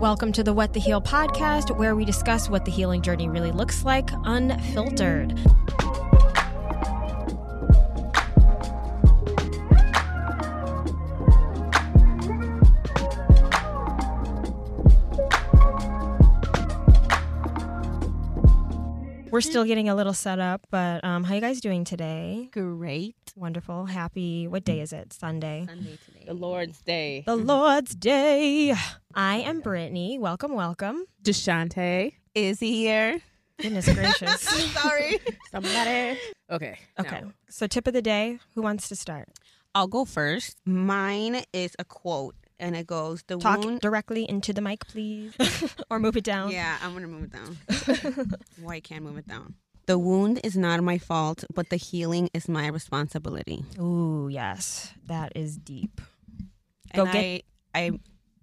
Welcome to the What the Heal podcast, where we discuss what the healing journey really looks like, unfiltered. We're still getting a little set up, but um, how you guys doing today? Great. Wonderful. Happy. What day is it? Sunday. Sunday today. The Lord's Day. The Lord's Day. I am Brittany. Welcome, welcome. Deshante. Is he here? Goodness gracious. Sorry. Somebody. Okay. Okay. now. So, tip of the day. Who wants to start? I'll go first. Mine is a quote, and it goes, "The Talk wound." directly into the mic, please, or move it down. Yeah, I'm gonna move it down. Why I can't move it down? The wound is not my fault, but the healing is my responsibility. Ooh, yes, that is deep. Go and get- I, I,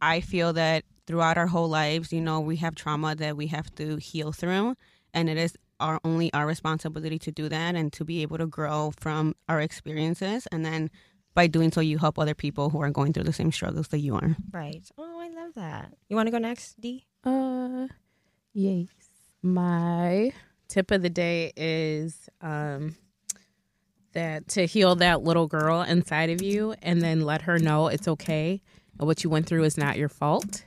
I feel that throughout our whole lives, you know, we have trauma that we have to heal through, and it is our only our responsibility to do that and to be able to grow from our experiences, and then by doing so, you help other people who are going through the same struggles that you are. Right. Oh, I love that. You want to go next, D? Uh, yes. My tip of the day is um that to heal that little girl inside of you, and then let her know it's okay. And what you went through is not your fault,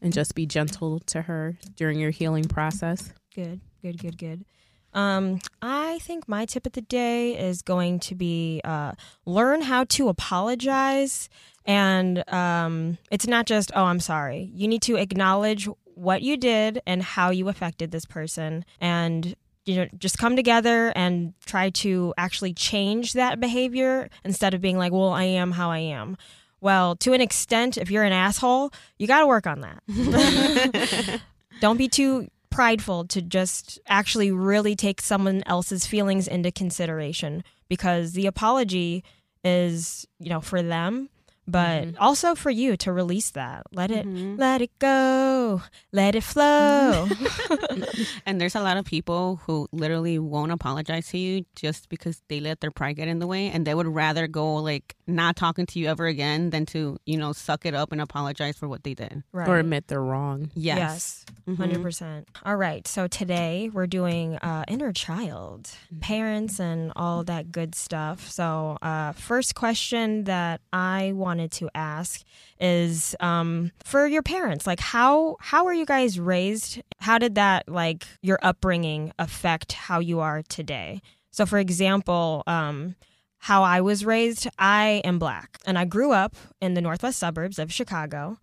and just be gentle to her during your healing process. Good, good, good, good. Um, I think my tip of the day is going to be uh, learn how to apologize. And um, it's not just, oh, I'm sorry. You need to acknowledge what you did and how you affected this person. And you know, just come together and try to actually change that behavior instead of being like, well, I am how I am. Well, to an extent, if you're an asshole, you got to work on that. Don't be too prideful to just actually really take someone else's feelings into consideration because the apology is, you know, for them, but also for you to release that. Let it let it go. Let it flow. And there's a lot of people who literally won't apologize to you just because they let their pride get in the way and they would rather go like not talking to you ever again than to, you know, suck it up and apologize for what they did. right. Or admit they're wrong. Yes. Yes, Mhm. 100%. All right. So today we're doing uh, inner child, parents, and all that good stuff. So, uh, first question that I wanted to ask is um, for your parents, like how how were you guys raised? How did that like your upbringing affect how you are today? So, for example, um, how I was raised, I am black, and I grew up in the northwest suburbs of Chicago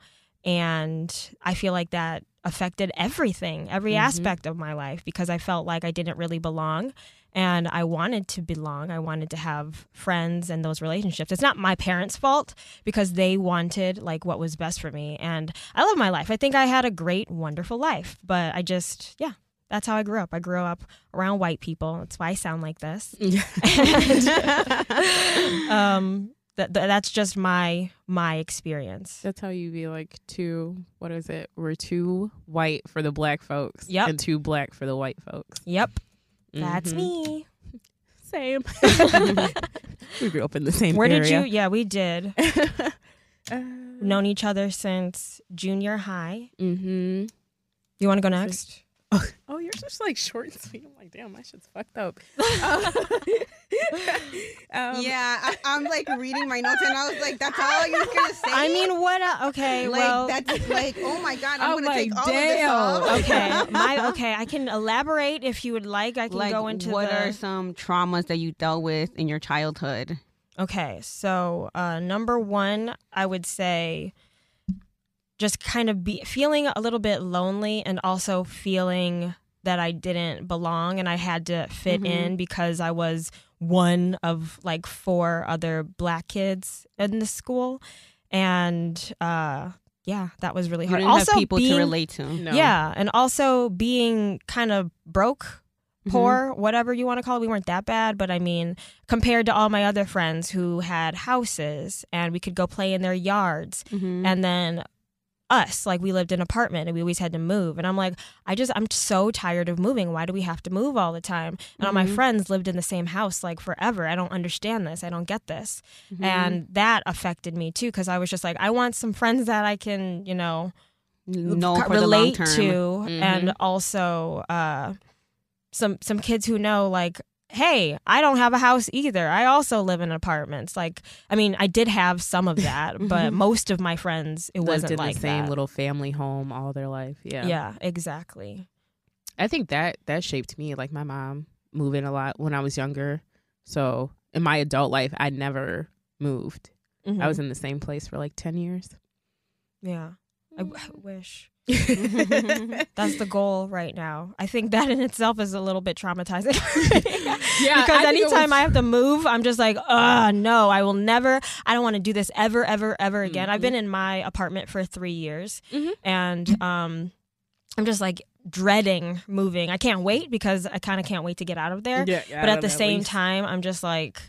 and I feel like that affected everything, every aspect of my life because I felt like I didn't really belong and I wanted to belong. I wanted to have friends and those relationships. It's not my parents' fault because they wanted like what was best for me and I love my life. I think I had a great wonderful life, but I just yeah, that's how I grew up. I grew up around white people. That's why I sound like this. And, um that, that that's just my my experience. That's how you be like two. What is it? We're too white for the black folks, Yep. and too black for the white folks. Yep, that's Mhm. me. Same. we grew up in the same. Where did you? Yeah, we did. Uh, Known each other since junior high. mm-hmm. You want to go next? Oh, yours just like short and sweet. I'm like, damn, my shit's fucked up. um, yeah, I, I'm like reading my notes and I was like, that's all you're gonna say. I mean, what? Uh, okay, like well, that's like, oh my god, I'm I'm gonna take like, all damn. of this off. okay, my okay. I can elaborate if you would like. I can like, go into what the. are some traumas that you dealt with in your childhood? Okay, so uh, number one, I would say just kind of be feeling a little bit lonely and also feeling that I didn't belong and I had to fit Mhm. in because I was one of like four other black kids in the school. And uh, yeah, that was really hard. didn't also, have people being, to relate to. No. Yeah, and also being kind of broke Mhm. poor, whatever you want to call it. We weren't that bad, but I mean, compared to all my other friends who had houses and we could go play in their yards, Mhm. and then us, like we lived in an apartment and we always had to move. And I'm like, I just, I'm so tired of moving. Why do we have to move all the time? And all my Mhm. friends lived in the same house like forever. I don't understand this. I don't get this. Mhm. And that affected me too, because I was just like, I want some friends that I can, you know, know ca- for the long relate to, Mhm. and also uh, some some kids who know like. Hey, I don't have a house either. I also live in apartments. Like, I mean, I did have some of that, but most of my friends, it Lived wasn't in like the same that. little family home all their life. Yeah. yeah, exactly. I think that that shaped me. Like my mom moving a lot when I was younger. So in my adult life, I never moved. Mhm. I was in the same place for like ten years. Yeah. I w- wish. That's the goal right now. I think that in itself is a little bit traumatizing. Yeah, because I anytime was- I have to move, I'm just like, uh no, I will never. I don't want to do this ever, ever, ever again. I've been in my apartment for three years, Mhm. and um, I'm just like dreading moving. I can't wait because I kind of can't wait to get out of there. Yeah, but at the same time, I'm just like.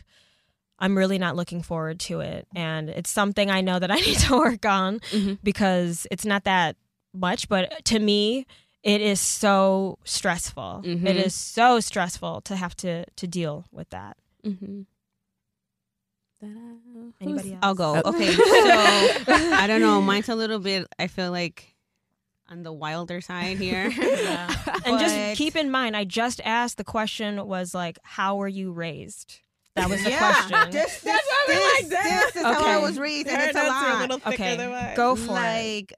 I'm really not looking forward to it. And it's something I know that I need to work on Mhm. because it's not that much, but to me, it is so stressful. Mhm. It is so stressful to have to to deal with that. Mm-hmm. Anybody else? I'll go. Oh. Okay, so I don't know. Mine's a little bit. I feel like on the wilder side here. Yeah. And just keep in mind, I just asked the question was like, how were you raised? That was the Yeah, question. This, this, That's why we this, like that. this is how I was raised, and it's a lot. okay, go for it. like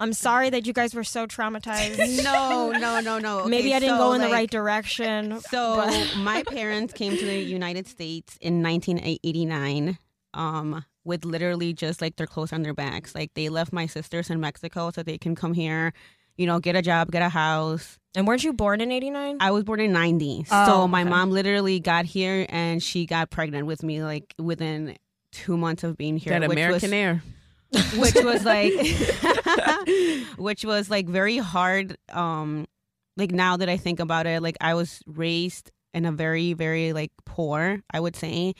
I'm sorry that you guys were so traumatized. no, no, no, no. Maybe I didn't so, go in the right direction. So but- my parents came to the United States in 1989 um with literally just like their clothes on their backs. Like they left my sisters in Mexico so they can come here, you know, get a job, get a house. and weren't you born in '89? I was born in 90. Oh, so my okay. mom literally got here and she got pregnant with me like within 2 months of being here, That which American was Air. Which was like which was like very hard um like now that i think about it like i was raised in a very very like poor i would say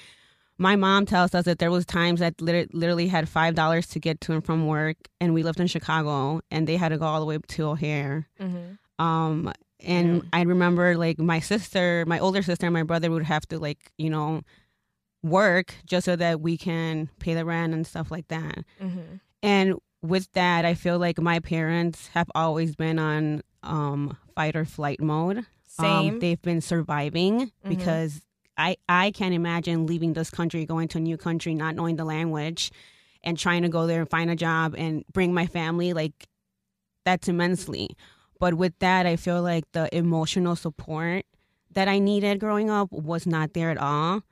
my mom tells us that there was times that lit- literally had five dollars to get to and from work and we lived in chicago and they had to go all the way to o'hare Mm-hmm. um and Yeah. i remember like my sister my older sister and my brother would have to like you know work just so that we can pay the rent and stuff like that Mm-hmm. and with that, I feel like my parents have always been on um, fight or flight mode. Same. Um, they've been surviving Mhm. because I I can't imagine leaving this country, going to a new country, not knowing the language, and trying to go there and find a job and bring my family. Like that's immensely. But with that, I feel like the emotional support that I needed growing up was not there at all.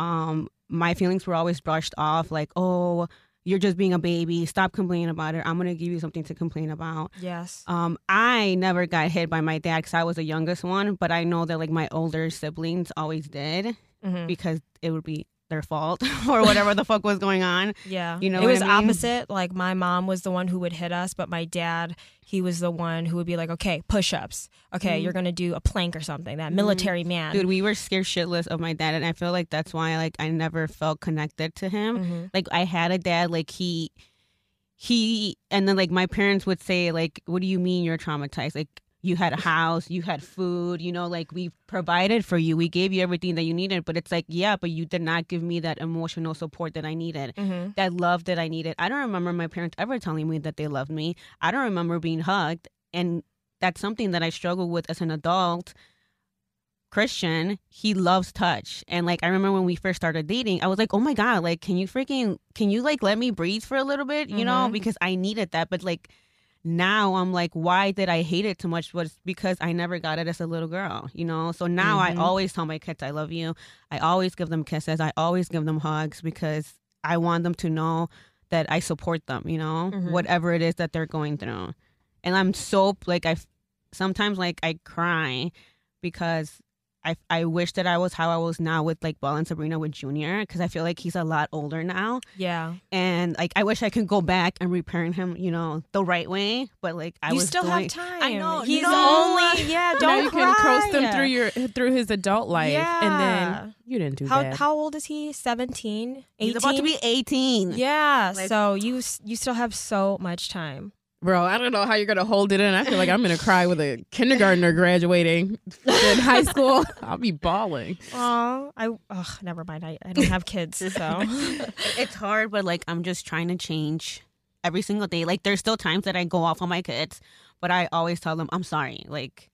Um, my feelings were always brushed off, like, oh, you're just being a baby. Stop complaining about it. I'm gonna give you something to complain about. yes. Um, I never got hit by my dad because I was the youngest one, but I know that like my older siblings always did Mm-hmm. because it would be their fault or whatever the fuck was going on. Yeah. You know it was I mean? opposite. Like my mom was the one who would hit us, but my dad, he was the one who would be like, okay, push ups. Okay, Mhm. you're going to do a plank or something. That Mhm. military man. Dude, we were scared shitless of my dad, and I feel like that's why like I never felt connected to him. hmm Like I had a dad, like he, he, and then like my parents would say like, "What do you mean you're traumatized? Like you had a house, you had food, you know, like we provided for you, we gave you everything that you needed." But it's like, yeah, but you did not give me that emotional support that I needed. hmm that love that I needed. I don't remember my parents ever telling me that they loved me. I don't remember being hugged. And that's something that I struggle with as an adult. Christian, he loves touch. And like I remember when we first started dating, I was like, "Oh my god, like can you freaking can you like let me breathe for a little bit, you know, Mhm. because I needed that." But like now I'm like, why did I hate it so much? Was because I never got it as a little girl, you know? So now Mhm. I always tell my kids I love you. I always give them kisses. I always give them hugs because I want them to know that I support them, you know, Mhm. whatever it is that they're going through. And I'm so like I sometimes like I cry because I I wish that I was how I was now with like Bell and Sabrina with Junior because I feel like he's a lot older now Yeah. and like I wish I could go back and reparent him, you know, the right way. But like I you was still doing, have time. I know, He's no. only yeah. Don't you can coast cry. him through your through his adult life, and Yeah. then you didn't do How bad. how old is he? 17? 18? He's about to be eighteen. Yeah. Like- so you you still have so much time. Bro, I don't know how you're gonna hold it in. I feel like I'm gonna cry with a kindergartner graduating in high school. I'll be bawling. Oh, I ugh, never mind. I, I don't have kids, so It's hard, but like I'm just trying to change every single day. Like there's still times that I go off on my kids, but I always tell them I'm sorry. Like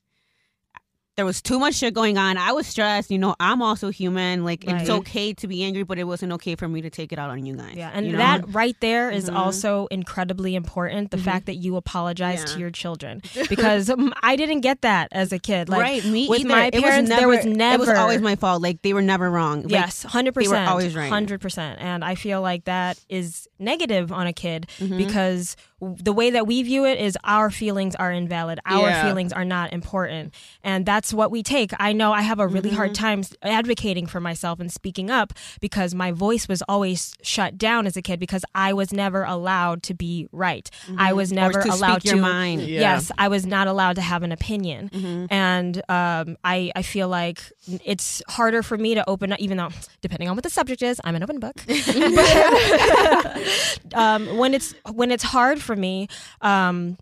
there was too much shit going on. I was stressed. You know, I'm also human. Like Right. it's okay to be angry, but it wasn't okay for me to take it out on you guys. Yeah, and you know? that right there is Mhm. also incredibly important. The Mhm. fact that you apologize to your children because um, I didn't get that as a kid. Like, right, me with either. my parents, there was never. It was always my fault. Like they were never wrong. Like, yes, hundred percent. they were always right. hundred percent, and I feel like that is negative on a kid Mhm. because the way that we view it is our feelings are invalid, our Yeah. feelings are not important, and that's what we take. I know I have a really hard Mm-hmm. time advocating for myself and speaking up because my voice was always shut down as a kid because I was never allowed to be right. I was Mm-hmm. Never to allowed speak your to. mind. Yeah. Yes, I was not allowed to have an opinion, Mhm. and um, I I feel like it's harder for me to open up, even though depending on what the subject is, I'm an open book. But, um, when it's when it's hard for me. Um,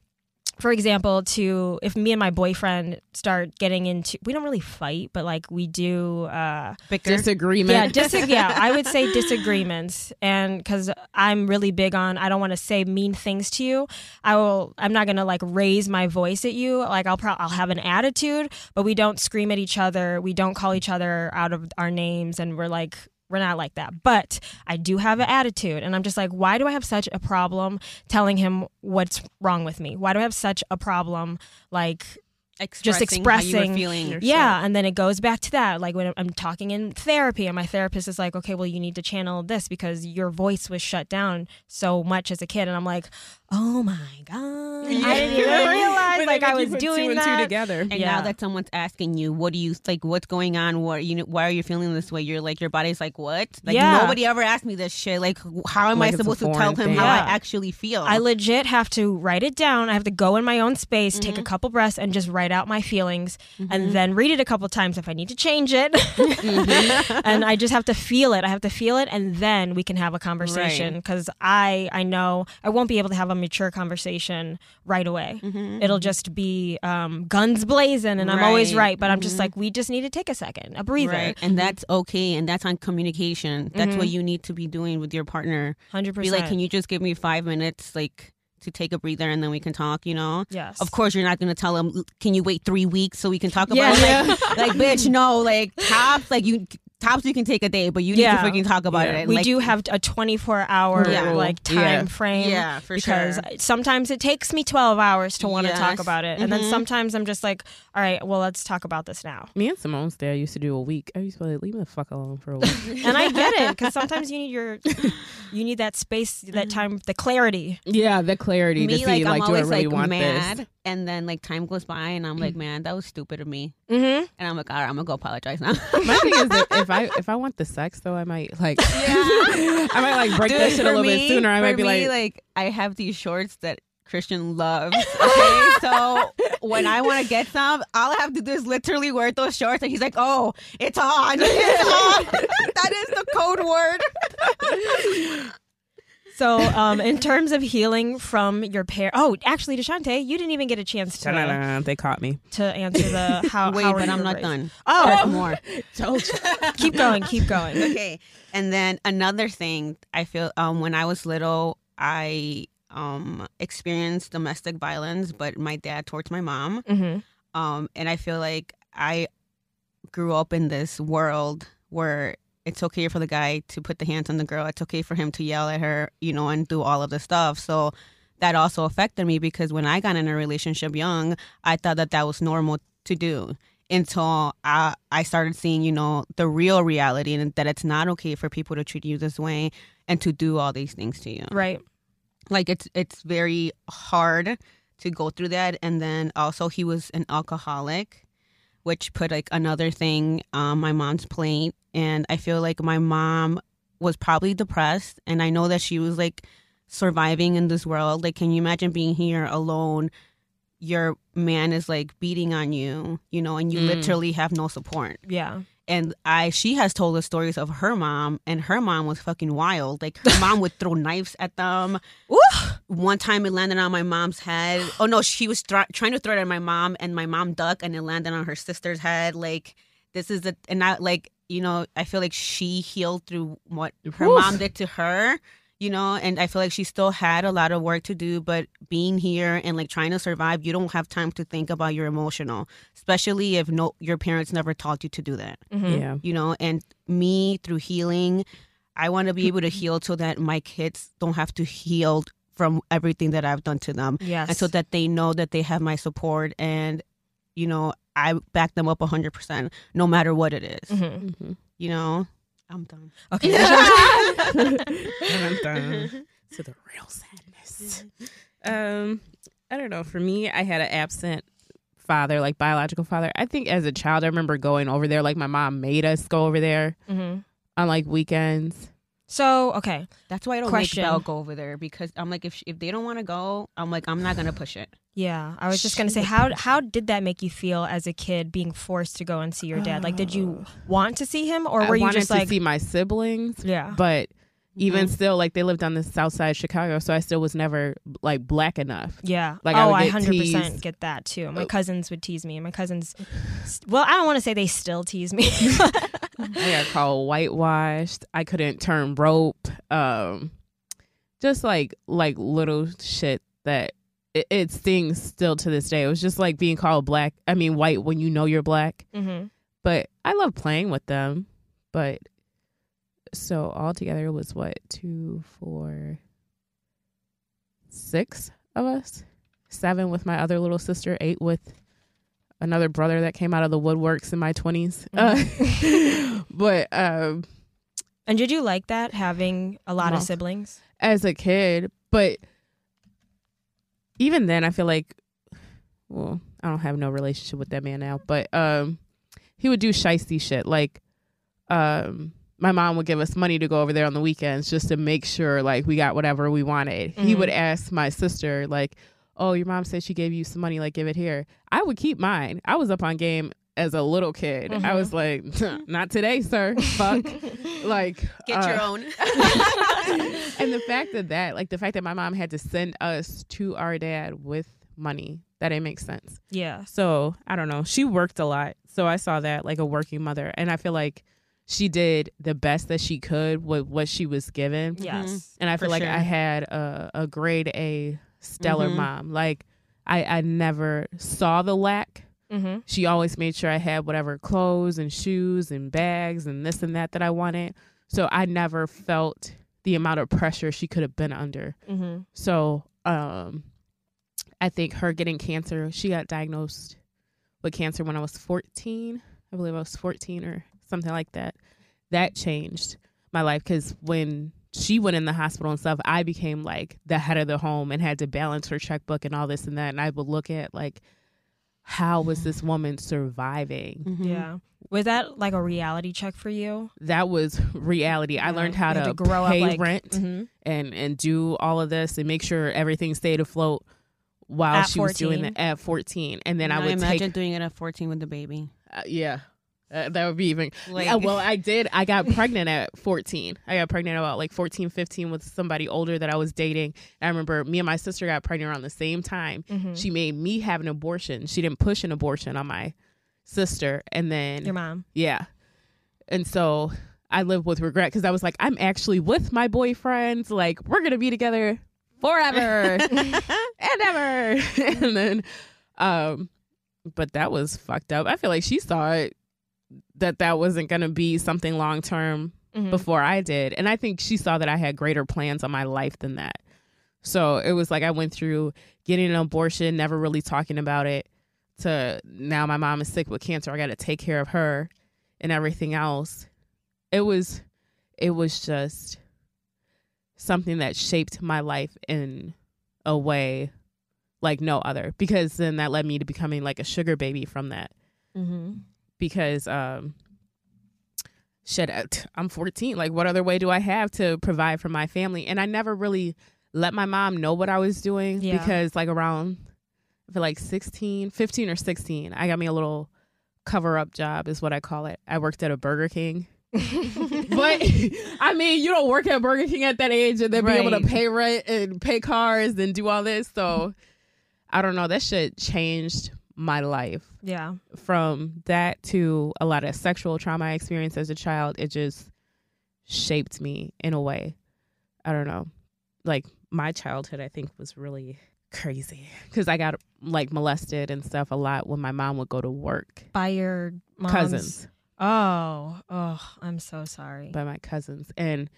for example, to if me and my boyfriend start getting into, we don't really fight, but like we do. Uh, Bicker. Disagreement. yeah, dis- yeah, I would say disagreements, and because I'm really big on, I don't want to say mean things to you. I will. I'm not gonna like raise my voice at you. Like I'll probably I'll have an attitude, but we don't scream at each other. We don't call each other out of our names, and we're like. We're not like that, but I do have an attitude, and I'm just like, why do I have such a problem telling him what's wrong with me? Why do I have such a problem, like expressing, how you expressing were feeling. your- yeah, and then it goes back to that. Like when I'm talking in therapy, and my therapist is like, "Okay, well, you need to channel this because your voice was shut down so much as a kid." And I'm like, "Oh my god, I didn't even realize like I was doing two and that." two together. And Yeah. now that someone's asking you, what do you like? What's going on? What you know? Why are you feeling this way? You're like, your body's like, what? Like Yeah. nobody ever asked me this shit. Like, how am Like I supposed to tell him thing. how I actually feel? I legit have to write it down. I have to go in my own space, take a Mm-hmm. couple breaths, and just write out my feelings, and mm-hmm. then read it a couple times if I need to change it. Mm-hmm. and I just have to feel it. I have to feel it, and then we can have a conversation. Because I, I know I won't be able to have a mature conversation right away. Mm-hmm, It'll mm-hmm. just be um, guns blazing, and I'm always Right. right. But I'm just like, we just need to take a second, a breather. Right. And that's okay. And that's on communication. That's what you need to be doing with your partner. Hundred Be percent. like, can you just give me five minutes, like, to take a breather and then we can talk, you know? Yes. Of course, you're not going to tell them, can you wait three weeks so we can talk about Yeah. it? Like, like, bitch, no. Like, tops, like, you. Tops you can take a day, but you need Yeah. to freaking talk about Yeah. it. we Like, do have a 24 hour Yeah. like time Yeah. frame Yeah, for because sure. sometimes it takes me 12 hours to want to talk about it and then Mhm. sometimes i'm just like all right well let's talk about this now Me and Simone's dad used to do a week. I used to be like, leave me the fuck alone for a week. and i get it because sometimes you need your you need that space that time the clarity yeah, the clarity me, to see, like, like, I'm do I always really like want mad, this? And then like time goes by, and I'm like, man, that was stupid of me, mm-hmm. and I'm like, all right, I'm gonna go apologize now. My thing is that if I if I want the sex though, I might like I might like break that shit a little me- bit sooner. I might be me, like, I have these shorts that Christian loves. Okay, so when I want to get some, all I have to do is literally wear those shorts, and he's like, "Oh, it's on, it's on." that is the code word. So um in terms of healing from your pair oh actually deshante you didn't even get a chance to "Ta-da-da," they caught me. to answer the how Wait, how but I'm not raised. done. oh There's more. Told you. keep going keep going okay. And then another thing, I feel um, when I was little, I um, experienced domestic violence, but my dad towards my mom. mm-hmm. Um, and I feel like I grew up in this world where it's okay for the guy to put the hands on the girl. It's okay for him to yell at her, you know, and do all of the stuff. So that also affected me because when I got in a relationship young, I thought that that was normal to do until I, I started seeing, you know, the real reality and that it's not okay for people to treat you this way and to do all these things to you right like it's it's very hard to go through that and then also he was an alcoholic which put like another thing on my mom's plate. And i feel like my mom was probably depressed. And i know that she was like surviving in this world. Like can you imagine being here alone? Your man is like beating on you you know and you Mm. literally have no support. Yeah and I she has told us stories of her mom, and her mom was fucking wild. Like her mom would throw knives at them. One time it landed on my mom's head. Oh no, she was thr- trying to throw it at my mom, and my mom ducked, and it landed on her sister's head. Like this is a and I like you know I feel like she healed through what her Oof. mom did to her. You know and i feel like she still had a lot of work to do but being here and like trying to survive you don't have time to think about your emotional especially if no your parents never taught you to do that Mhm. Yeah. you know and me through healing i want to be able to heal so that my kids don't have to heal from everything that i've done to them Yes. and so that they know that they have my support and you know i back them up 100% no matter what it is. Mhm. Mhm. you know i'm done Okay. And I'm done. to the real sadness. Um, I don't know. For me, I had an absent father, like biological father. I think as a child, I remember going over there. Like my mom made us go over there hmm on like weekends. So okay, that's why i don't Question. make belle go over there because i'm like if, she, if they don't want to go i'm like i'm not gonna push it yeah, I was just gonna say how how did that make you feel as a kid being forced to go and see your dad? Like, did you want to see him, or I were you wanted just to like, see my siblings, yeah, but even Mhm. still, like they lived on the south side of Chicago, so I still was never like black enough. yeah? Like, oh, I hundred percent get that too. My Oh. cousins would tease me. My cousins, well, I don't want to say they still tease me. I got called whitewashed. I couldn't turn rope. Um, just like like little shit that it, it stings still to this day. It was just like being called black. I mean white when you know you're black. hmm But I love playing with them. But so altogether was what two, four, six of us, seven with my other little sister, eight with another brother that came out of the woodworks in my 20s. Uh, but um, And did you like that having a lot No. of siblings? as a kid, but even then, I feel like, well, I don't have no relationship with that man now, but um, he would do shisty shit. Like, um, my mom would give us money to go over there on the weekends just to make sure like we got whatever we wanted. He Mhm. would ask my sister like, "Oh, your mom said she gave you some money. Like, give it here." I would keep mine. I was up on game as a little kid. I Mhm. was like, "Not today, sir." Fuck. like, get your uh, own and the fact that that, like the fact that my mom had to send us to our dad with money, that didn't make sense. yeah. So I don't know. She worked a lot. So I saw that like a working mother. And I feel like she did the best that she could with what she was given. Yes. And I feel like sure. I had a, a grade A stellar Mhm. mom. Like I, I never saw the lack. Mm-hmm. She always made sure I had whatever clothes and shoes and bags and this and that that I wanted. So I never felt the amount of pressure she could have been under. Mm-hmm. So um I think her getting cancer, she got diagnosed with cancer when I was 14. I believe I was 14 or something like that. That changed my life cuz when she went in the hospital and stuff, I became like the head of the home and had to balance her checkbook and all this and that and I would look at like how was this woman surviving? Mhm. Yeah. Was that like a reality check for you? That was reality. I learned how to, to grow up pay like- rent Mm-hmm. and and do all of this and make sure everything stayed afloat while At she was doing 14? that at 14 and then i Now would imagine take doing it at 14 with the baby uh, yeah uh, that would be even Like- yeah, well i did i got pregnant at 14 i got pregnant about like 14 15 with somebody older that i was dating i remember me and my sister got pregnant around the same time Mm-hmm. she made me have an abortion she didn't push an abortion on my sister and then Your mom. yeah. And so I live with regret because I was like, I'm actually with my boyfriend. Like, we're going to be together forever and ever. and then, um, but that was fucked up. I feel like she saw it that that wasn't going to be something long term Mhm. before I did. And I think she saw that I had greater plans on my life than that. So it was like I went through getting an abortion, never really talking about it, to now my mom is sick with cancer. I got to take care of her and everything else. It was, it was just something that shaped my life in a way like no other because then that led me to becoming like a sugar baby from that Mm-hmm. Because um shit uh, i'm 14 like what other way do i have to provide for my family? And i never really let my mom know what i was doing Yeah. because like around feel like 16 15 or 16 i got me a little cover up job is what i call it. I worked at a burger king. But i mean you don't work at burger king at that age and then be able to pay rent and pay cars and do all this. So i don't know. That shit changed my life Yeah. from that to a lot of sexual trauma I experienced as a child, it just shaped me in a way. I don't know. like my childhood I think was really crazy because I got like molested and stuff a lot when my mom would go to work. By your mom's Cousins, Oh, oh, I'm so sorry. by my cousins, and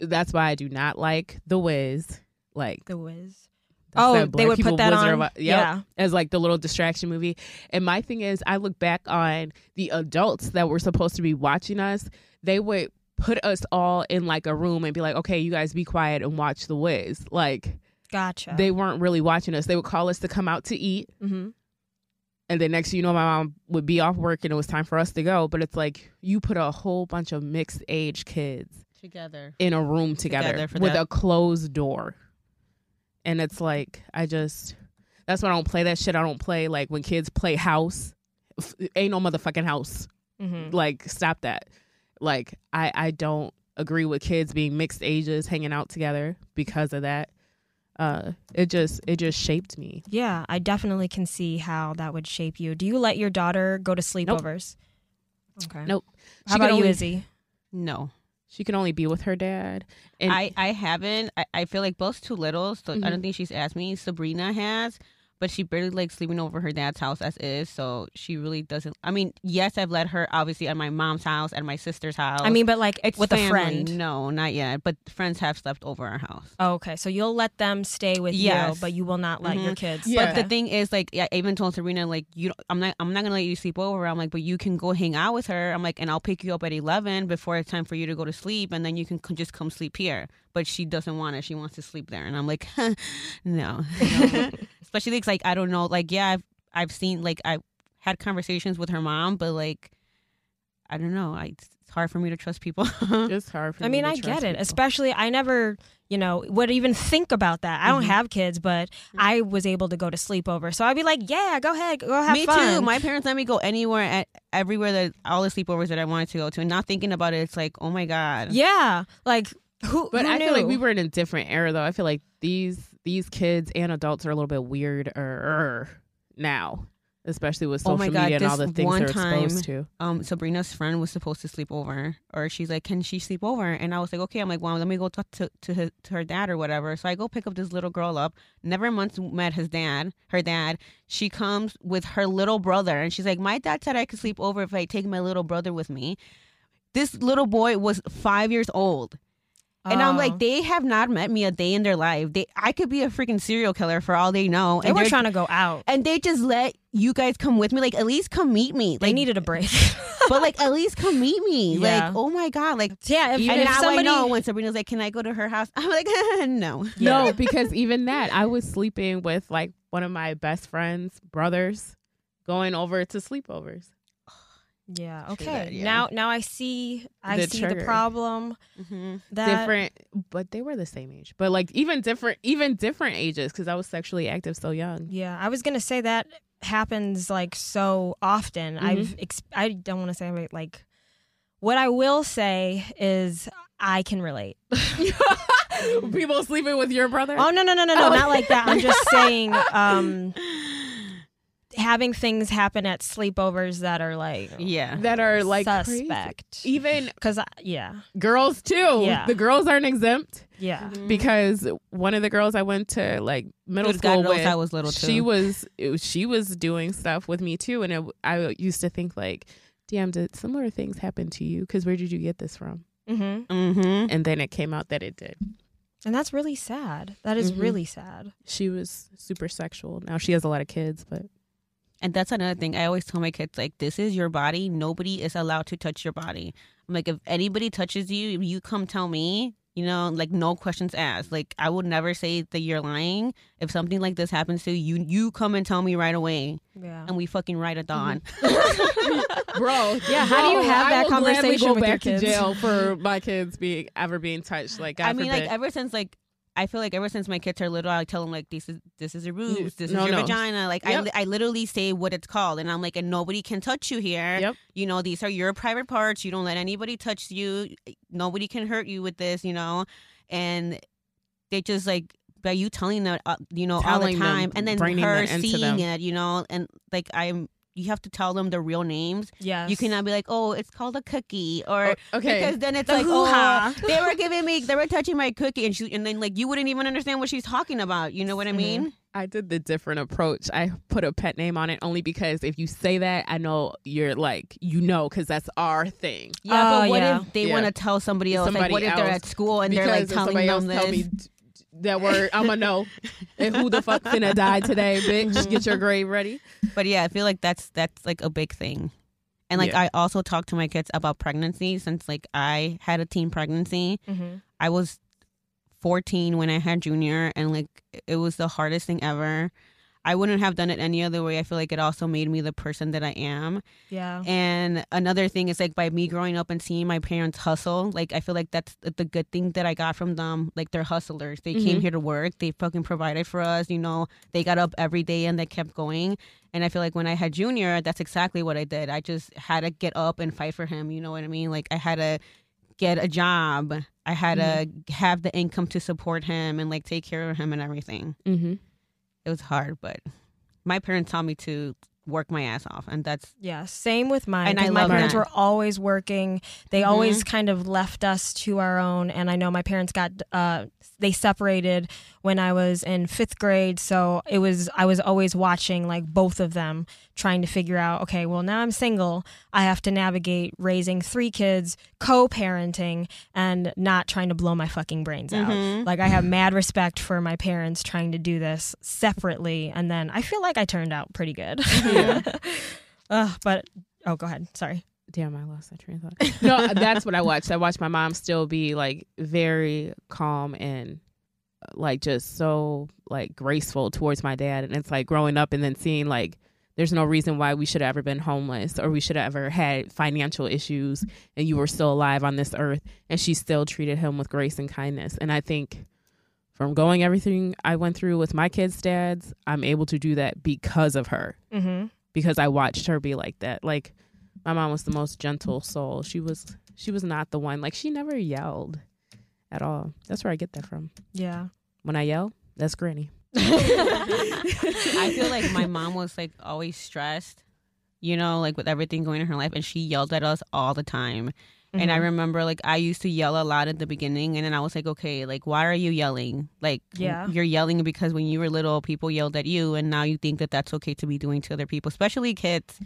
that's why I do not like The Wiz. Like the Wiz. That's Oh, they would put that Wizard on. Yep. Yeah. as like the little distraction movie. And my thing is, I look back on the adults that were supposed to be watching us. They would put us all in like a room and be like, "Okay, you guys be quiet and watch The Wiz." Like Gotcha. they weren't really watching us. They would call us to come out to eat, hmm and then next thing you know, my mom would be off work and it was time for us to go. But it's like you put a whole bunch of mixed age kids Together. in a room together, Together with that. a closed door. And it's like I just that's why I don't play that shit. I don't play like when kids play house. F- ain't no motherfucking house. hmm Like stop that. Like I I don't agree with kids being mixed ages hanging out together because of that. Uh it just it just shaped me. Yeah, I definitely can see how that would shape you. Do you let your daughter go to sleepovers? Okay. Nope. How She about you, only- Izzy? No. She can only be with her dad. And I, I haven't. I, I feel like both too little, so I Mhm. don't think she's asked me. Sabrina has, but she barely likes sleeping over her dad's house as is, so she really doesn't. I mean, yes, I've let her obviously at my mom's house and my sister's house. I mean, but like it's with family. a friend. No, not yet. But friends have slept over our house. Oh, okay, so you'll let them stay with you, Yes. but you will not let your Mhm. kids. Yeah. But the thing is, like, yeah, I even told Serena, like, you, don't, I'm not, I'm not gonna let you sleep over. I'm like, but you can go hang out with her. I'm like, and I'll pick you up at eleven before it's time for you to go to sleep, and then you can c- just come sleep here. But she doesn't want it. She wants to sleep there, and I'm like, no. Especially because, like, I don't know, like, yeah, I've, I've seen, like, I've had conversations with her mom, but like, I don't know. I, it's hard for me to trust people. it's hard for I me mean, to I trust get it. people. Especially, I never, you know, would even think about that. I don't Mhm. have kids, but I was able to go to sleepover, so I'd be like, "Yeah, go ahead, go have me fun." Me too. My parents let me go anywhere, at, everywhere that all the sleepovers that I wanted to go to, and not thinking about it, it's like, oh my god. yeah, like who? But who I feel like we were in a different era, though. I feel like these these kids and adults are a little bit weirder now, especially with Oh social my God, media and all the things one they're exposed time- to. um Sabrina's friend was supposed to sleep over or she's like can she sleep over? And I was like okay. I'm like well let me go talk to to, his, to her dad or whatever. So I go pick up this little girl up. Never once met his dad her dad. She comes with her little brother and she's like my dad said I could sleep over if I take my little brother with me. This little boy was five years old and I'm Oh. like they have not met me a day in their life they I could be a freaking serial killer for all they know they and were they're- trying to go out. and they just let you guys come with me like at least come meet me They like needed a break. but like at least come meet me. Yeah. Like, oh my god, like yeah, if, even and if now somebody, I know when Sabrina's like, Can I go to her house? I'm like, no. Yeah. No, because even that, I was sleeping with like one of my best friends' brothers, going over to sleepovers. Yeah, okay. that, yeah. Now, now I see, I The see trigger. the problem. Mm-hmm. That different, but they were the same age. But like even different, even different ages, because I was sexually active so young. Yeah, I was gonna say that happens like so often. Mhm. I've ex- I don't want to say it, like what I will say is I can relate. People sleeping with your brother. Oh no no no no no Oh. not like that. I'm just saying um having things happen at sleepovers that are like Yeah. that are like crazy. suspect. Even Cuz yeah. girls too. Yeah. The girls aren't exempt Yeah. because one of the girls I went to like middle Dude, school with, I was little too. she was it was- she was doing stuff with me too, and it, I used to think like, damn, did similar things happen to you? Because where did you get this from? Mhm. Mm-hmm. And then it came out that it did. And that's really sad. That is Mhm. really sad. She was super sexual. Now she has a lot of kids, but And that's another thing. I always tell my kids, like, this is your body. Nobody is allowed to touch your body. I'm like, if anybody touches you, you come tell me. You know, like no questions asked. Like I would never say that you're lying. If something like this happens to you, you come and tell me right away, Yeah. and we fucking ride at dawn. Mm-hmm. bro, Yeah, how do you have I that conversation go with your back to kids? jail for my kids being ever being touched. Like, God I mean, like ever since like I feel like ever since my kids are little, I tell them like this is this is your boobs, this No, is your no. vagina. Like I Yep. li- I literally say what it's called, and I'm like, and nobody can touch you here. Yep. You know, these are your private parts. You don't let anybody touch you. Nobody can hurt you with this. You know, and they just like by you telling them, uh, you know, all Telling the them, time, and then her seeing them. it, you know, and like I'm you have to tell them the real names. Yes. You cannot be like, oh, it's called a cookie, or Oh, okay. because then it's The like, hoo-ha. oh, they were giving me, they were touching my cookie, and she, and then like you wouldn't even understand what she's talking about. You know what I Mhm. mean? I did the different approach. I put a pet name on it only because if you say that, I know you're like, you know, because that's our thing. Yeah, but Oh, what yeah. if they Yeah. want to tell somebody else? Somebody like, what if they're at school and they're like telling else them tell this? me d- that word, I'ma know. and who the fuck finna die today, bitch? Just get your grave ready. But yeah, I feel like that's that's like a big thing. And like Yeah. I also talk to my kids about pregnancy since like I had a teen pregnancy. Mhm. I was 14 when I had Junior and like it was the hardest thing ever. I wouldn't have done it any other way. I feel like it also made me the person that I am. Yeah. And another thing is like by me growing up and seeing my parents hustle, like I feel like that's the- good thing that I got from them. Like they're hustlers. They came Mhm. here to work. They fucking provided for us. You know, they got up every day and they kept going. And I feel like when I had Junior, that's exactly what I did. I just had to get up and fight for him. You know what I mean? Like I had to get a job. I had to have the income to support him and like take care of him and everything. Mm-hmm. It was hard, but my parents taught me to work my ass off, and that's Yeah, same with mine. And I my parents that. were always working. They Mhm. always kind of left us to our own. And I know my parents got uh, they separated when I was in fifth grade. So it was I was always watching like both of them trying to figure out. Okay, well now I'm single. I have to navigate raising three kids, co-parenting, and not trying to blow my fucking brains out. Mhm. Like I have mad respect for my parents trying to do this separately, and then I feel like I turned out pretty good. Yeah. Ugh, but oh, go ahead. Sorry. Damn, I lost that train of thought. No, that's what I watched. I watched my mom still be like very calm and uh, like just so like graceful towards my dad. And it's like growing up and then seeing like there's no reason why we should have ever been homeless or we should have ever had financial issues and you were still alive on this earth and she still treated him with grace and kindness. And I think from going everything I went through with my kids' dads, I'm able to do that because of her Mm-hmm. because I watched her be like that. Like my mom was the most gentle soul. She was she was not the one like she never yelled at all. That's where I get that from. Yeah. When I yell, that's Granny. I feel like my mom was like always stressed, you know, like with everything going in her life, and she yelled at us all the time. And I Mhm. remember like I used to yell a lot at the beginning, and then I was like, okay, like why are you yelling? Like, Yeah. you're yelling because when you were little, people yelled at you, and now you think that that's okay to be doing to other people, especially kids,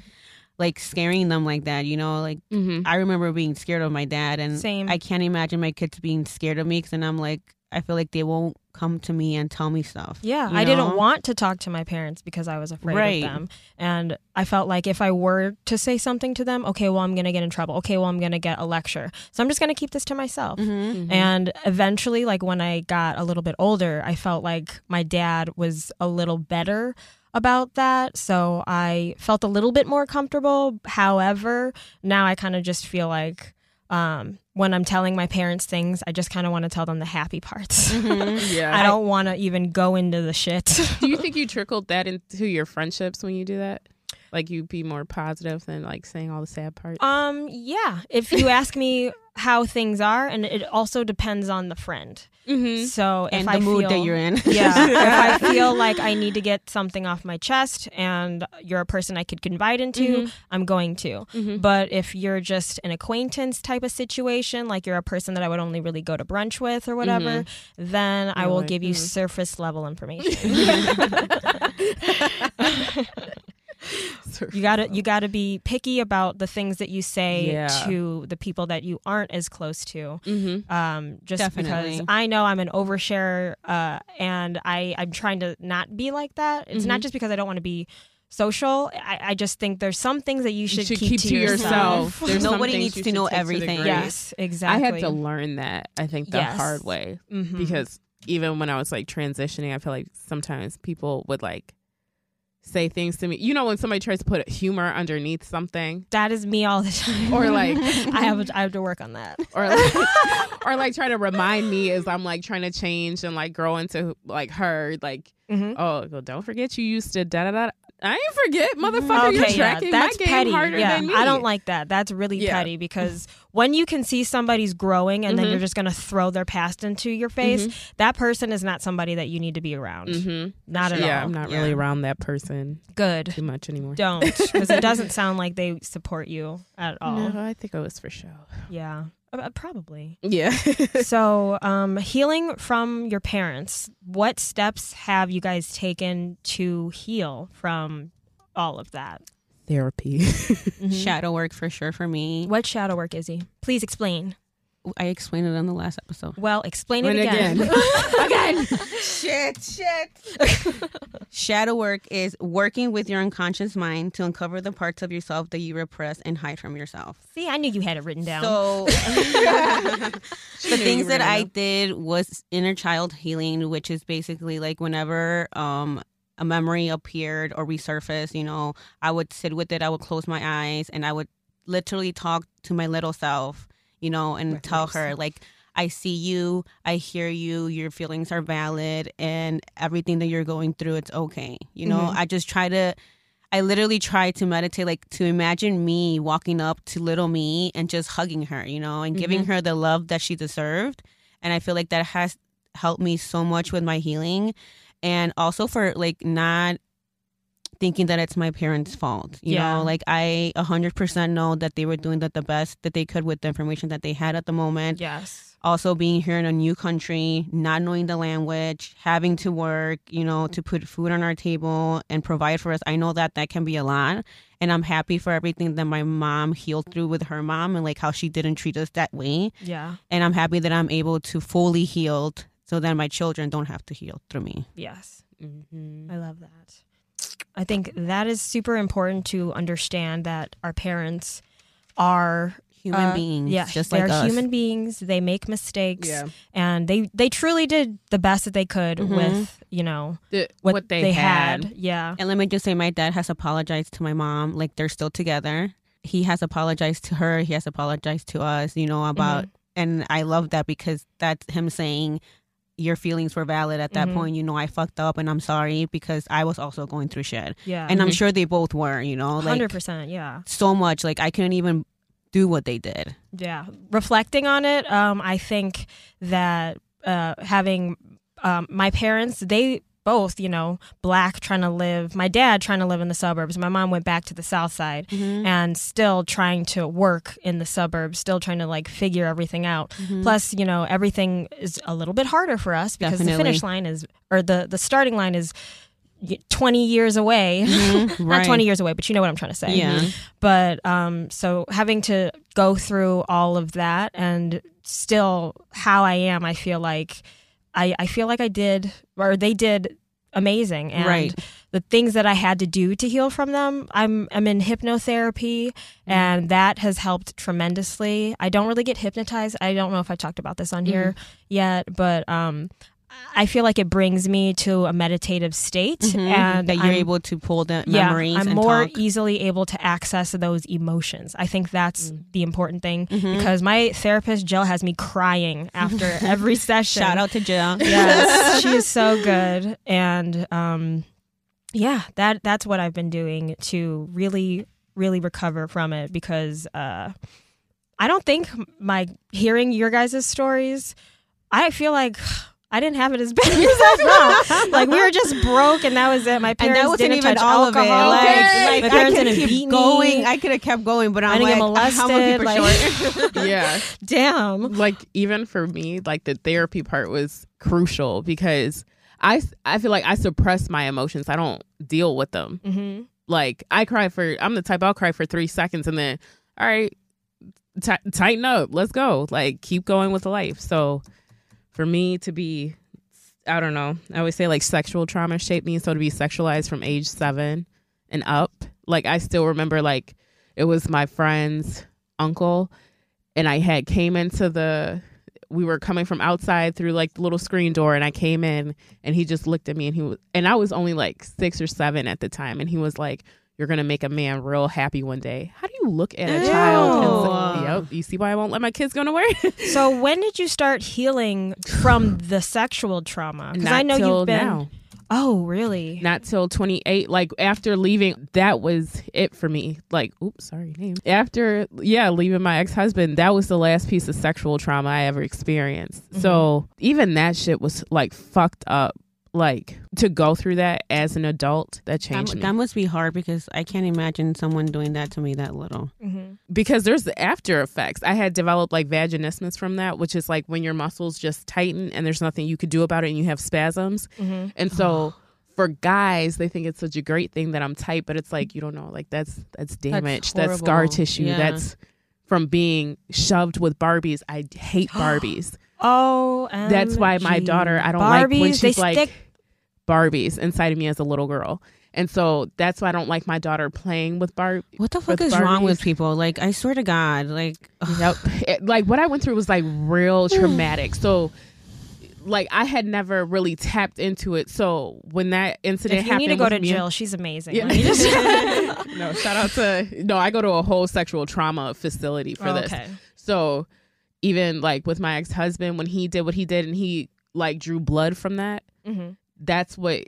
like scaring them like that. You know, like Mm-hmm. I remember being scared of my dad, and Same. I can't imagine my kids being scared of me because then I'm like, I feel like they won't come to me and tell me stuff. Yeah, you I didn't want to talk to my parents because I was afraid Right. of them. And I felt like if I were to say something to them, okay, well, I'm going to get in trouble. Okay, well, I'm going to get a lecture. So I'm just going to keep this to myself. Mm-hmm. And eventually, like when I got a little bit older, I felt like my dad was a little better about that. So I felt a little bit more comfortable. However, now I kind of just feel like um, when I'm telling my parents things, I just kind of want to tell them the happy parts. Mm-hmm. yeah. I don't want to even go into the shit. do you think you trickled that into your friendships when you do that? Like you'd be more positive than like saying all the sad parts? um, yeah. If you ask me how things are, and it also depends on the friend. mm-hmm. So if and I the mood feel, that you're in. yeah, if I feel like I need to get something off my chest, and you're a person I could confide into, Mhm. I'm going to. Mm-hmm. But if you're just an acquaintance type of situation, like you're a person that I would only really go to brunch with or whatever, then I You're will like, give you mm. surface level information. You gotta you gotta be picky about the things that you say Yeah. to the people that you aren't as close to. mm-hmm. Um, just Definitely. because I know I'm an oversharer, uh, and I I'm trying to not be like that. It's not Mhm. just because I don't want to be social. I, I just think there's some things that you should, should keep, keep to, to yourself. yourself. There's Nobody needs to know take to the everything. grave. Yes, I had to learn that. I think the Yes. hard way Mhm. because even when I was like transitioning, I feel like sometimes people would like say things to me. You know, when somebody tries to put humor underneath something, that is me all the time. or like, I have I have to work on that. or like, or like try to remind me as I'm like trying to change and like grow into like her. Like, hmm oh, well, don't forget you used to da da da. I ain't forget, motherfucker. you're okay, yeah, tracking that's my game petty. harder yeah, than me. I don't like that. That's really Yeah. petty because when you can see somebody's growing and then Mhm. you're just gonna throw their past into your face, that person is not somebody that you need to be around. Mm-hmm. Not at Yeah, all. I'm not Yeah. really around that person Good. too much anymore. Don't, because it doesn't sound like they support you at all. No, I think it was for show. Yeah, Uh, uh, probably. Yeah. so, um, healing from your parents. What steps have you guys taken to heal from all of that? Therapy. Mhm. Shadow work for sure for me. What shadow work is he? Please explain. I explained it on the last episode. Well, explain it again. again. Again. shit, shit. Shadow work is working with your unconscious mind to uncover the parts of yourself that you repress and hide from yourself. See, I knew you had it written down. So the things that I did was inner child healing, which is basically like whenever um a memory appeared or resurfaced, you know, I would sit with it, I would close my eyes and I would literally talk to my little self, you know, and tell her like I see you, I hear you, your feelings are valid and everything that you're going through it's okay. You know, Mhm. I just try to I literally try to meditate, like to imagine me walking up to little me and just hugging her, you know, and giving her the love that she deserved. And I feel like that has helped me so much with my healing. And also for like not thinking that it's my parents' fault. You Yeah. know, like I 100% know that they were doing the, the best that they could with the information that they had at the moment yes. also being here in a new country, not knowing the language, having to work, you know, to put food on our table and provide for us. I know that that can be a lot. And I'm happy for everything that my mom healed through with her mom and like how she didn't treat us that way. Yeah. And I'm happy that I'm able to fully heal so that my children don't have to heal through me. Yes. Mm-hmm. I love that. I think that is super important to understand that our parents are Human uh, beings, Yeah, just they're like us. human beings. They make mistakes, Yeah. and they they truly did the best that they could Mhm. with you know The- what, what, they, had. Yeah. And let me just say, my dad has apologized to my mom. Like they're still together. He has apologized to her. He has apologized to us. You know about, and I love that because that's him saying your feelings were valid at that Mhm. point. You know, I fucked up and I'm sorry because I was also going through shit. Yeah. And I'm sure they both were. You know, like hundred percent. Yeah. so much. Like I couldn't even do what they did. Yeah. Reflecting on it, um, I think that uh, having um, my parents, they both, you know, black trying to live, my dad trying to live in the suburbs. My mom went back to the south side and still trying to work in the suburbs, still trying to like figure everything out. Mm-hmm. Plus, you know, everything is a little bit harder for us because the finish line is, or the, the starting line is 20 years away. Mhm. Not 20 years away, but you know what I'm trying to say Yeah. but um so having to go through all of that and still how i am i feel like i i feel like i did or they did amazing and Right. the things that i had to do to heal from them i'm i'm in hypnotherapy Mm-hmm. and that has helped tremendously i don't really get hypnotized i don't know if i talked about this on here Mm-hmm. yet but um I feel like it brings me to a meditative state, Mhm. and that you're I'm- able to pull the yeah, memories I'm and more talk. easily able to access those emotions. I think that's the important thing Mhm. because my therapist Jill has me crying after every session. Shout out to Jill. Yes, she is so good, and um, yeah, that that's what I've been doing to really, really recover from it because uh, I don't think my hearing your guys' stories, I feel like. I didn't have it as bad as I felt. like we were just broke, and that was it. My and parents that wasn't didn't even touch all alcohol. of it. Like, Okay. like my I parents could didn't keep beat going. me. I could have kept going, but I'm I didn't get like, I'm gonna keep it molested, short. yeah. Damn. like even for me like the therapy part was crucial because i i feel like i suppress my emotions i don't deal with them hmm like i cry for i'm the type i'll cry for three seconds and then all right ti tighten up let's go like keep going with life so for me to be i don't know i always say like sexual trauma shaped me so to be sexualized from age seven and up. Like i still remember like it was my friend's uncle and i had came into the we were coming from outside through like the little screen door and i came in and he just looked at me and he was and i was only like six or seven at the time and he was like you're gonna make a man real happy one day. How do you look at a child and say, yep you see why i won't let my kids go nowhere? So when did you start healing from the sexual trauma? Because I know you've been now. Oh, really? not till 28 like after leaving that was it for me. Like oops sorry name. After yeah leaving my ex-husband that was the last piece of sexual trauma i ever experienced. So mm-hmm. even that shit was like fucked up like to go through that as an adult that That, changed me that must be hard because I can't imagine someone doing that to me that little. Mm-hmm. because there's the after effects i had developed like vaginismus from that which is like when your muscles just tighten and there's nothing you could do about it and you have spasms Mm-hmm. And so for guys, they think it's such a great thing that I'm tight, but it's like you don't know, like that's that's damage, that's, scar tissue, Yeah. that's from being shoved with Barbies. I hate Barbies. Oh, that's why my daughter, I don't Barbies, like when they she's like stick. Barbies inside of me as a little girl. And so that's why I don't like my daughter playing with Barb. What the fuck With is wrong with people? Like, I swear to God, like. Yep. It- like what I went through was like real traumatic. So like I had never really tapped into it. So when that incident If you happened, need to go to me Jill, she's amazing. Yeah. Let me just- no, shout out to no. I go to a whole sexual trauma facility for this. okay. So even like with my ex husband, when he did what he did and he like drew blood from that, Mm-hmm. That's what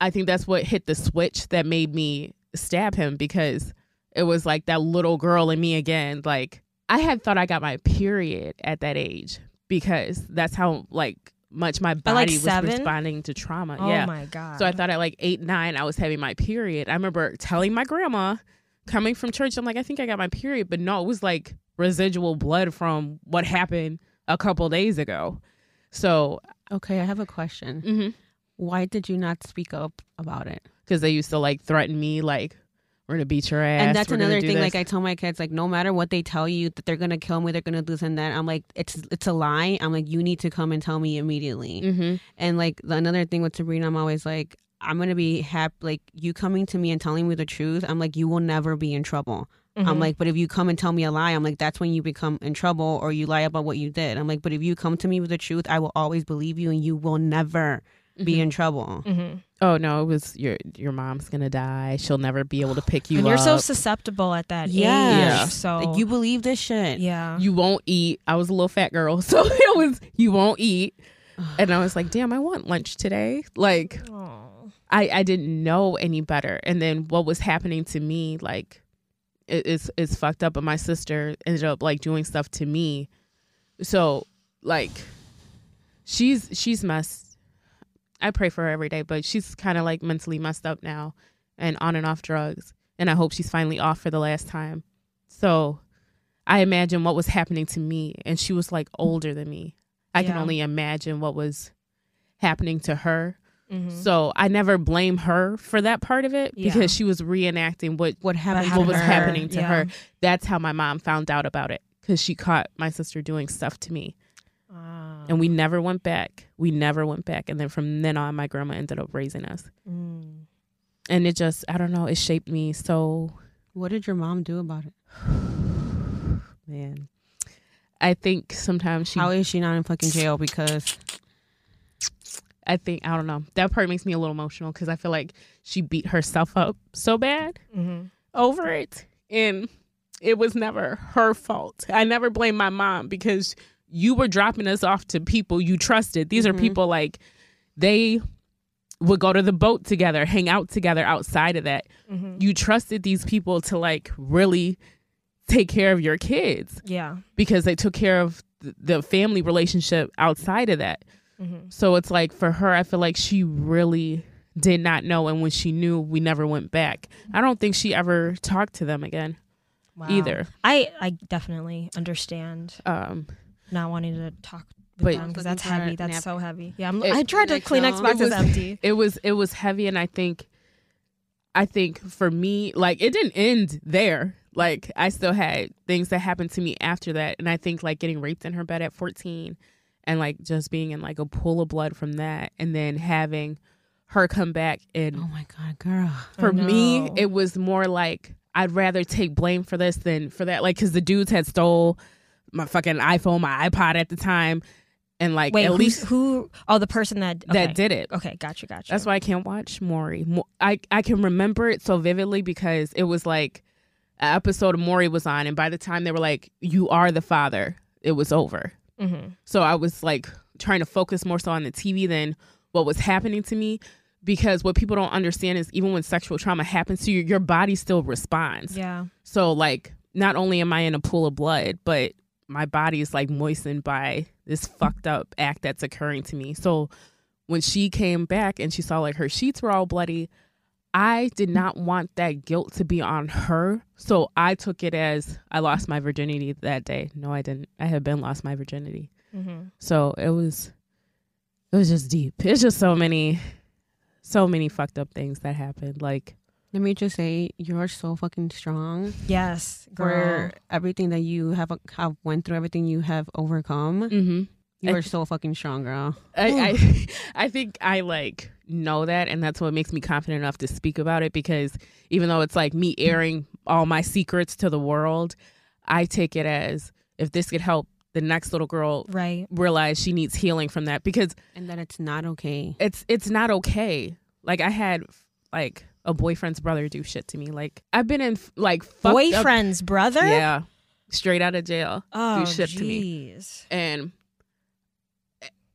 I think that's what hit the switch that made me stab him because it was like that little girl in me again. Like I had thought I got my period at that age because that's how like much my body like, was responding to trauma. Oh yeah. my god. So I thought at like eight, nine, I was having my period. I remember telling my grandma coming from church, I'm like, I think I got my period. But no, it was like residual blood from what happened a couple days ago. So, okay, I have a question. because Why did you not speak up about it? Because they used to like threaten me, like, we're to beat your ass. and that's another thing. this." Like I tell my kids, like no matter what they tell you that they're gonna kill me, they're gonna do this and that. I'm like, it's it's a lie. I'm like, you need to come and tell me immediately. Mhm. And like another thing with Sabrina, I'm always like, I'm gonna be happy. Like you coming to me and telling me the truth, I'm like, you will never be in trouble. I'm Mhm. like, but if you come and tell me a lie, I'm like, that's when you become in trouble or you lie about what you did. I'm like, but if you come to me with the truth, I will always believe you and you will never be in trouble. Mhm. Oh, no, it was your your mom's going to die. She'll never be able to pick you and up. you're so susceptible at that Yes. age. So Like you believe this shit. yeah. you won't eat. I was a little fat girl. So it was, you won't eat. And I was like, damn, I want lunch today. Like, Aw. I, I didn't know any better. And then what was happening to me, like, it, it's it's fucked up. But my sister ended up like doing stuff to me. So like, she's she's messed. I pray for her every day, but she's kind of like mentally messed up now, and on and off drugs. And I hope she's finally off for the last time. So, I imagine what was happening to me, and she was like older than me. I can only imagine what was happening to her. Mhm. So I never blame her for that part of it Yeah. because she was reenacting what What happened? what was her. happening to yeah. her. That's how my mom found out about it because she caught my sister doing stuff to me, Ah. And we never went back. We never went back, and then from then on, my grandma ended up raising us, Mm. and it just I don't know. It shaped me so What did your mom do about it? man. I think sometimes she How is she not in fucking jail? Because I think I don't know. That part makes me a little emotional because I feel like she beat herself up so bad Mhm. over it, and it was never her fault. I never blame my mom because you were dropping us off to people you trusted. These Mhm. are people like they would go to the boat together, hang out together outside of that. Mhm. You trusted these people to like really take care of your kids Yeah. because they took care of th- the family relationship outside of that. Mhm. So it's like for her, I feel like she really did not know. And when she knew, we never went back. I don't think she ever talked to them again Wow. either. I I definitely understand Um, not wanting to talk with But- them because that's heavy. That's nap. so heavy. Yeah, I'm, It- I tried to Like, Kleenex no. box It is was- empty. it was it was heavy, and I think, I think for me, like it didn't end there. Like I still had things that happened to me after that, and I think like getting raped in her bed at fourteen, and like just being in like a pool of blood from that, and then having her come back and oh my god, girl. for me it was more like i'd rather take blame for this than for that like because the dudes had stole my fucking iphone my ipod at the time and like Wait, at least who? Oh, the person that okay. that did it Okay, gotcha, gotcha. that's why i can't watch maury i i can remember it so vividly because it was like an episode of maury was on and by the time they were like you are the father it was over Mm-hmm. so I was like trying to focus more so on the TV than what was happening to me because what people don't understand is even when sexual trauma happens to you, your body still responds. Yeah. So like not only am I in a pool of blood, but my body is like moistened by this fucked up act that's occurring to me. So when she came back and she saw like her sheets were all bloody, I did not want that guilt to be on her. So I took it as I lost my virginity that day. No, I didn't. I had been lost my virginity. Mm-hmm. So it was it was just deep. It's just so many so many fucked up things that happened. Like Let me just say, you're so fucking strong Yes, girl. for everything that you have have went through, everything you have overcome. mm-hmm. You I- are so fucking strong, girl. I, I I think I like know that and that's what makes me confident enough to speak about it because even though it's like me airing all my secrets to the world, I take it as if this could help the next little girl Right. realize she needs healing from that because And that it's not okay. it's it's not okay. Like I had like a boyfriend's brother do shit to me. Like I've been in like fucked up- Boyfriend's brother? yeah, straight out of jail. Oh, shit to me. jeez. and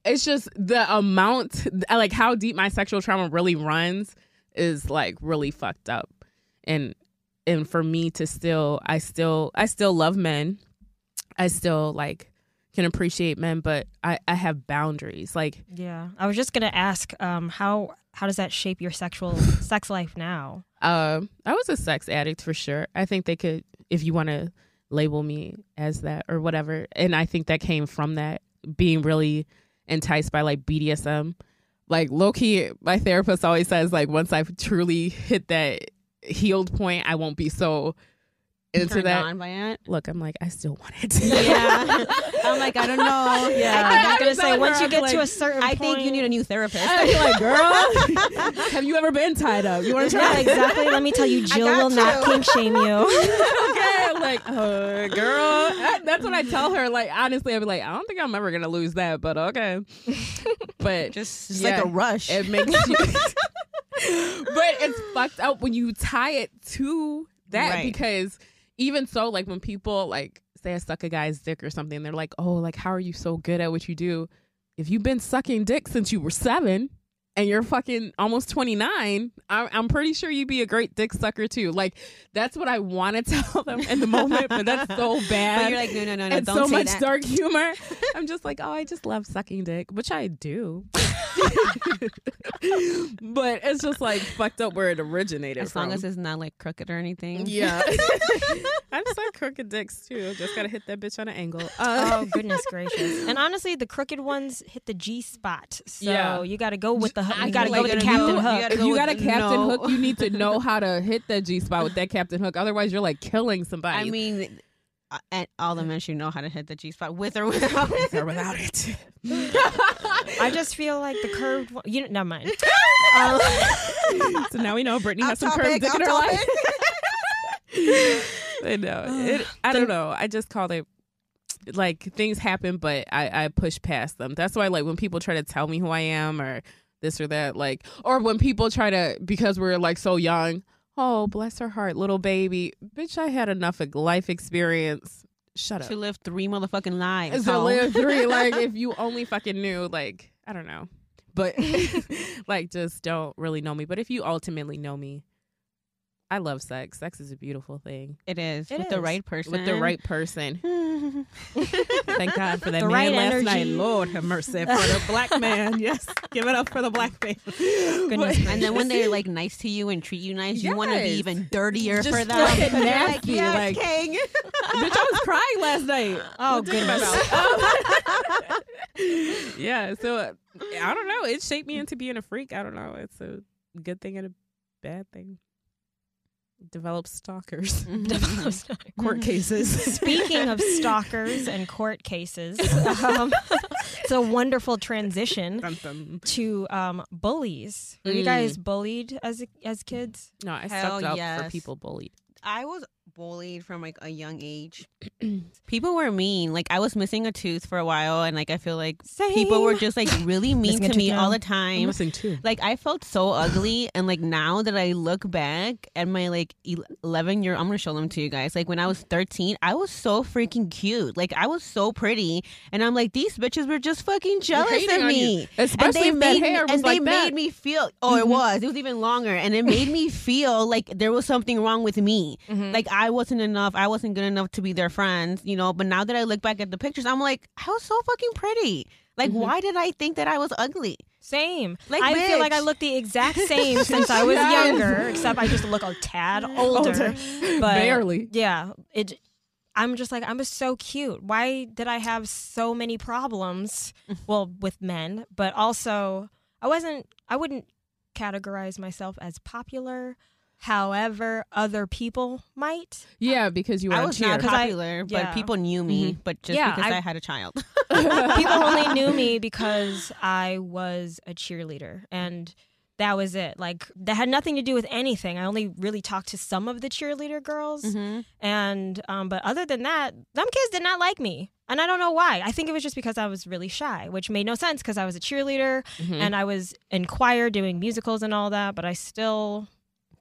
it's just the amount like how deep my sexual trauma really runs is like really fucked up and and for me to still i still i still love men i still like can appreciate men but i i have boundaries like Yeah. I was just gonna ask, um, how how does that shape your sexual sex life now? um i was a sex addict for sure i think they could if you want to label me as that or whatever and i think that came from that being really enticed by like bdsm like low-key my therapist always says like once i've truly hit that healed point i won't be so into Turned that on by it. look i'm like i still want it Yeah. I'm like, I don't know. Yeah, I I was gonna say once you I'm get to a certain I point, think you need a new therapist. I'd be like girl have you ever been tied up you want to try Yeah, exactly. Let me tell you, Jill got will not you. kink shame you. okay, I'm like, uh, girl. That's what I tell her. Like, honestly, I'd be like, I don't think I'm ever gonna lose that, but okay. But just it's Yeah. like a rush. it makes you. but it's fucked up when you tie it to that Right. because even so, like when people like say I suck a guy's dick or something, they're like, oh, like how are you so good at what you do? If you've been sucking dick since you were seven. And you're fucking almost 29. I'm, I'm pretty sure you'd be a great dick sucker too. Like, that's what I want to tell them in the moment, but that's so bad but you're like, no, no, no, no, and don't so much that. dark humor. I'm just like, oh, I just love sucking dick, which I do. but it's just like fucked up where it originated as from. long as it's not like crooked or anything. yeah, I just like crooked dicks too. Just gotta hit that bitch on an angle. Uh, Oh goodness gracious! And honestly, the crooked ones hit the G spot, so Yeah. you got to go with the I you got to feel go like with the captain know- hook. you gotta if go you got a captain no. hook, you need to know how to hit that G spot with that captain hook. Otherwise, you're like killing somebody. I mean, uh, and all the men should know how to hit the G spot with or without it. or without it. I just feel like the curved one. You know, never mind. Um, so now we know Brittany has some curved dick in her life. I know. It, I don't know. I just call it like things happen, but I, I push past them. That's why, like, when people try to tell me who I am or this or that, like, or when people try to, because we're like so young, oh, bless her heart, little baby. Bitch, I had enough of life experience. Shut up. to live three motherfucking lives. Ho. live three. Like, if you only fucking knew, like, I don't know. But, like, just don't really know me. But if you ultimately know me, I love sex. Sex is a beautiful thing. It is It with the right person. With the right person. Thank God for that The man right last energy. night. Lord have mercy for the black man. Yes, give it up for the black man. Goodness But- and then when they're like nice to you and treat you nice, you want to be even dirtier Just for them. fucking You're nasty, like, yes, like- king. Bitch, I was crying last night. Oh, What dick goodness. mouth? yeah, so uh, I don't know. It shaped me into being a freak. I don't know. It's a good thing and a bad thing. Develop stalkers, court cases. Speaking of stalkers and court cases, um, it's a wonderful transition Dun, dun. to um, bullies. Were you Mm. guys bullied as as kids? No, I Hell sucked up for people bullied. I was bullied from like a young age. people were mean. Like I was missing a tooth for a while, and like I feel like people were just like really mean to me tooth all now. the I'm time. missing two. Like I felt so ugly, and like now that I look back at my like eleven year, I'm gonna show them to you guys. Like when I was thirteen, I was so freaking cute. Like I was so pretty, and I'm like these bitches were just fucking jealous of me. Especially and if they that made hair me, was and they that. made me feel. Oh, it was. It was even longer, and it made me feel like there was something wrong with me. Mhm. Like I wasn't enough. I wasn't good enough to be their friends, you know. But now that I look back at the pictures, I'm like, I was so fucking pretty. Like, Mhm. why did I think that I was ugly? Same. Like, I feel like I look the exact same since I was Yes. younger, except I just look a tad older. But Barely. Yeah, it. I'm just like I'm so cute. Why did I have so many problems? Well, with men, but also I wasn't. I wouldn't categorize myself as popular. However, other people might. Yeah, because you were I was cheer. not 'Cause I- popular, but people knew me. But just Yeah, because I, I- had a child, People only knew me because I was a cheerleader and that was it. Like that had nothing to do with anything. I only really talked to some of the cheerleader girls and um but other than that, them kids did not like me. And I don't know why. I think it was just because I was really shy, which made no sense because I was a cheerleader Mhm. and I was in choir doing musicals and all that, but I still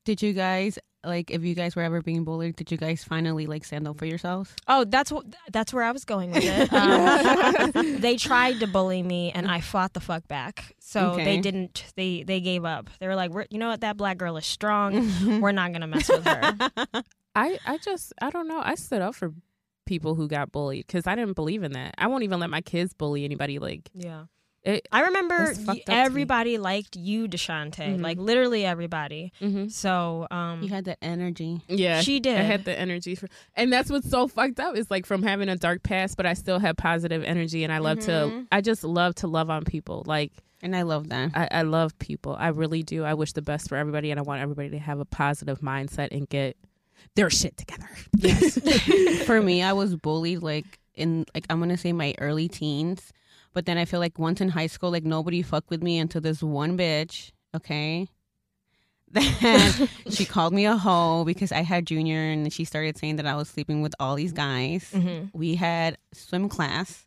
did you guys like? If you guys were ever being bullied, did you guys finally like stand up for yourselves? Oh, that's what that's where I was going with it. Um, they tried to bully me, and I fought the fuck back. So Okay. they didn't. They they gave up. They were like, We're, you know what? That black girl is strong. We're not gonna mess with her. I, I just I don't know. I stood up for people who got bullied because I didn't believe in that. I won't even let my kids bully anybody. Like Yeah. It. I remember y- up to me. everybody liked you, Deshante. Mhm. Like literally everybody. Mm-hmm. So um, you had that energy. Yeah, she did. I had the energy for, and that's what's so fucked up. Is like from having a dark past, but I still have positive energy, and I love to. Mhm. I just love to love on people. Like And I love that. I, I love people. I really do. I wish the best for everybody, and I want everybody to have a positive mindset and get their shit together. Yes. For me, I was bullied like in like I'm gonna say my early teens, but then I feel like once in high school, like nobody fucked with me until this one bitch. Okay. Then she called me a hoe because I had junior, and she started saying that I was sleeping with all these guys. Mhm. We had swim class.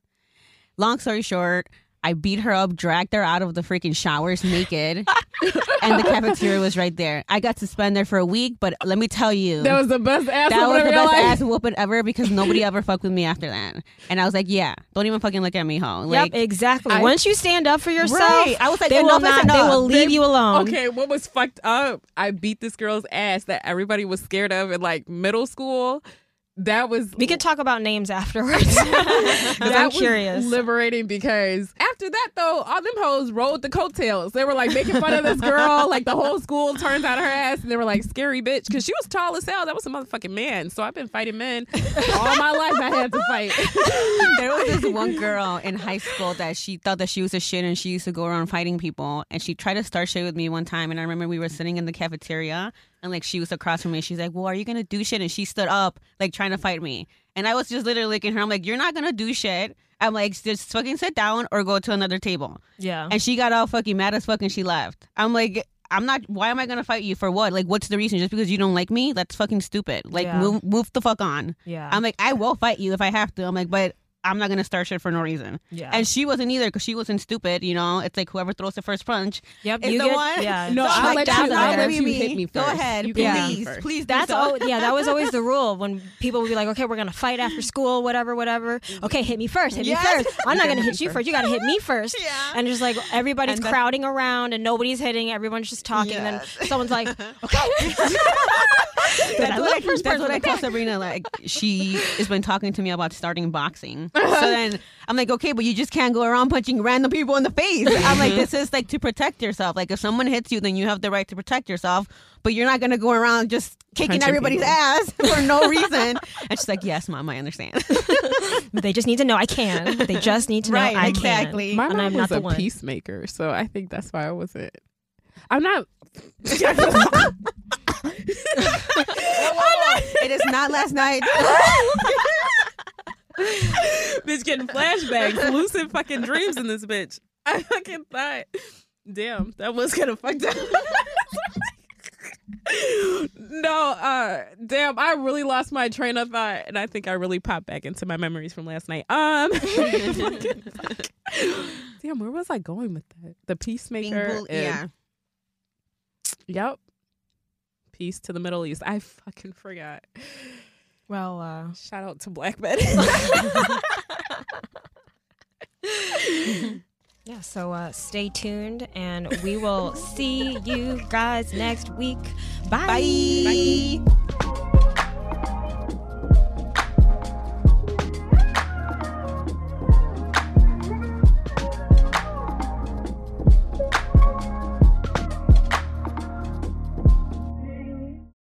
Long story short, I beat her up, dragged her out of the freaking showers naked, and the cafeteria was right there. I got suspended there for a week, but let me tell you, That was the best ass. that was whooping the best life. ass whooping ever because nobody ever fucked with me after that. And I was like, yeah, don't even fucking look at me, hoe. Like, yep, exactly. I- Once you stand up for yourself, Right. I was like, they oh, will enough not. They enough. will leave They- you alone. Okay, what was fucked up? I beat this girl's ass that everybody was scared of in like middle school. That was We could talk about names afterwards that I'm was curious. liberating because after that though, all them hoes rolled the coattails. They were like making fun of this girl, like the whole school turns out her ass, and they were like scary bitch because she was tall as hell. That was a motherfucking man. So I've been fighting men all my life. I had to fight. there was this one girl in high school that she thought that she was a shit and she used to go around fighting people and she tried to start shit with me one time and I remember we were sitting in the cafeteria and like she was across from me she's like well are you gonna do shit and she stood up like trying to fight me and I was just literally looking at her I'm like you're not gonna do shit I'm like just fucking sit down or go to another table yeah. and she got all fucking mad as fuck and she left I'm like I'm not. Why am I gonna fight you for what? Like, what's the reason? Just because you don't like me? That's fucking stupid. Like, Yeah. move, move the fuck on. Yeah. I'm like, I will fight you if I have to. I'm like, but I'm not gonna start shit for no reason. yeah. And she wasn't either because she wasn't stupid. You know, it's like whoever throws the first punch yep. is You the get, one. Yeah. No, So I'm I'll like, let that's you- I'll let you me. hit me Go ahead, You can please, first. please. That's so. all. Yeah, that was always the rule when people would be like, "Okay, we're gonna fight after school, whatever, whatever." Okay, hit me first. Hit Yes. me first. I'm not gonna hit hit you first. You gotta hit me first. Yeah. And just like everybody's And that's- crowding around and nobody's hitting. Everyone's just talking. And then someone's like, "Okay." That's what, I, first that's what I tell Sabrina. Like she has been talking to me about starting boxing. Uh-huh. so then I'm like, okay, but you just can't go around punching random people in the face. I'm like, mm-hmm. this is like to protect yourself. Like if someone hits you, then you have the right to protect yourself. But you're not gonna go around just kicking Punching everybody's people. ass for no reason. and she's like, yes, mom, I understand. they just need to know I can. They just need to know right, I exactly. My And mom I'm was not the a one. peacemaker, so I think that's why I wasn't. I'm not. it is not last night. Bitch getting flashbacks, lucid fucking dreams in this bitch. I fucking thought, damn, that was kind of fucked up. no, uh, Damn, I really lost my train of thought, and I think I really popped back into my memories from last night. Um, damn, where was I going with that? The peacemaker. bull- and- yeah. Yep. Peace to the Middle East. I fucking forgot. Well, uh, Shout out to Black Betty. yeah, so uh, stay tuned and we will see you guys next week. Bye. Bye.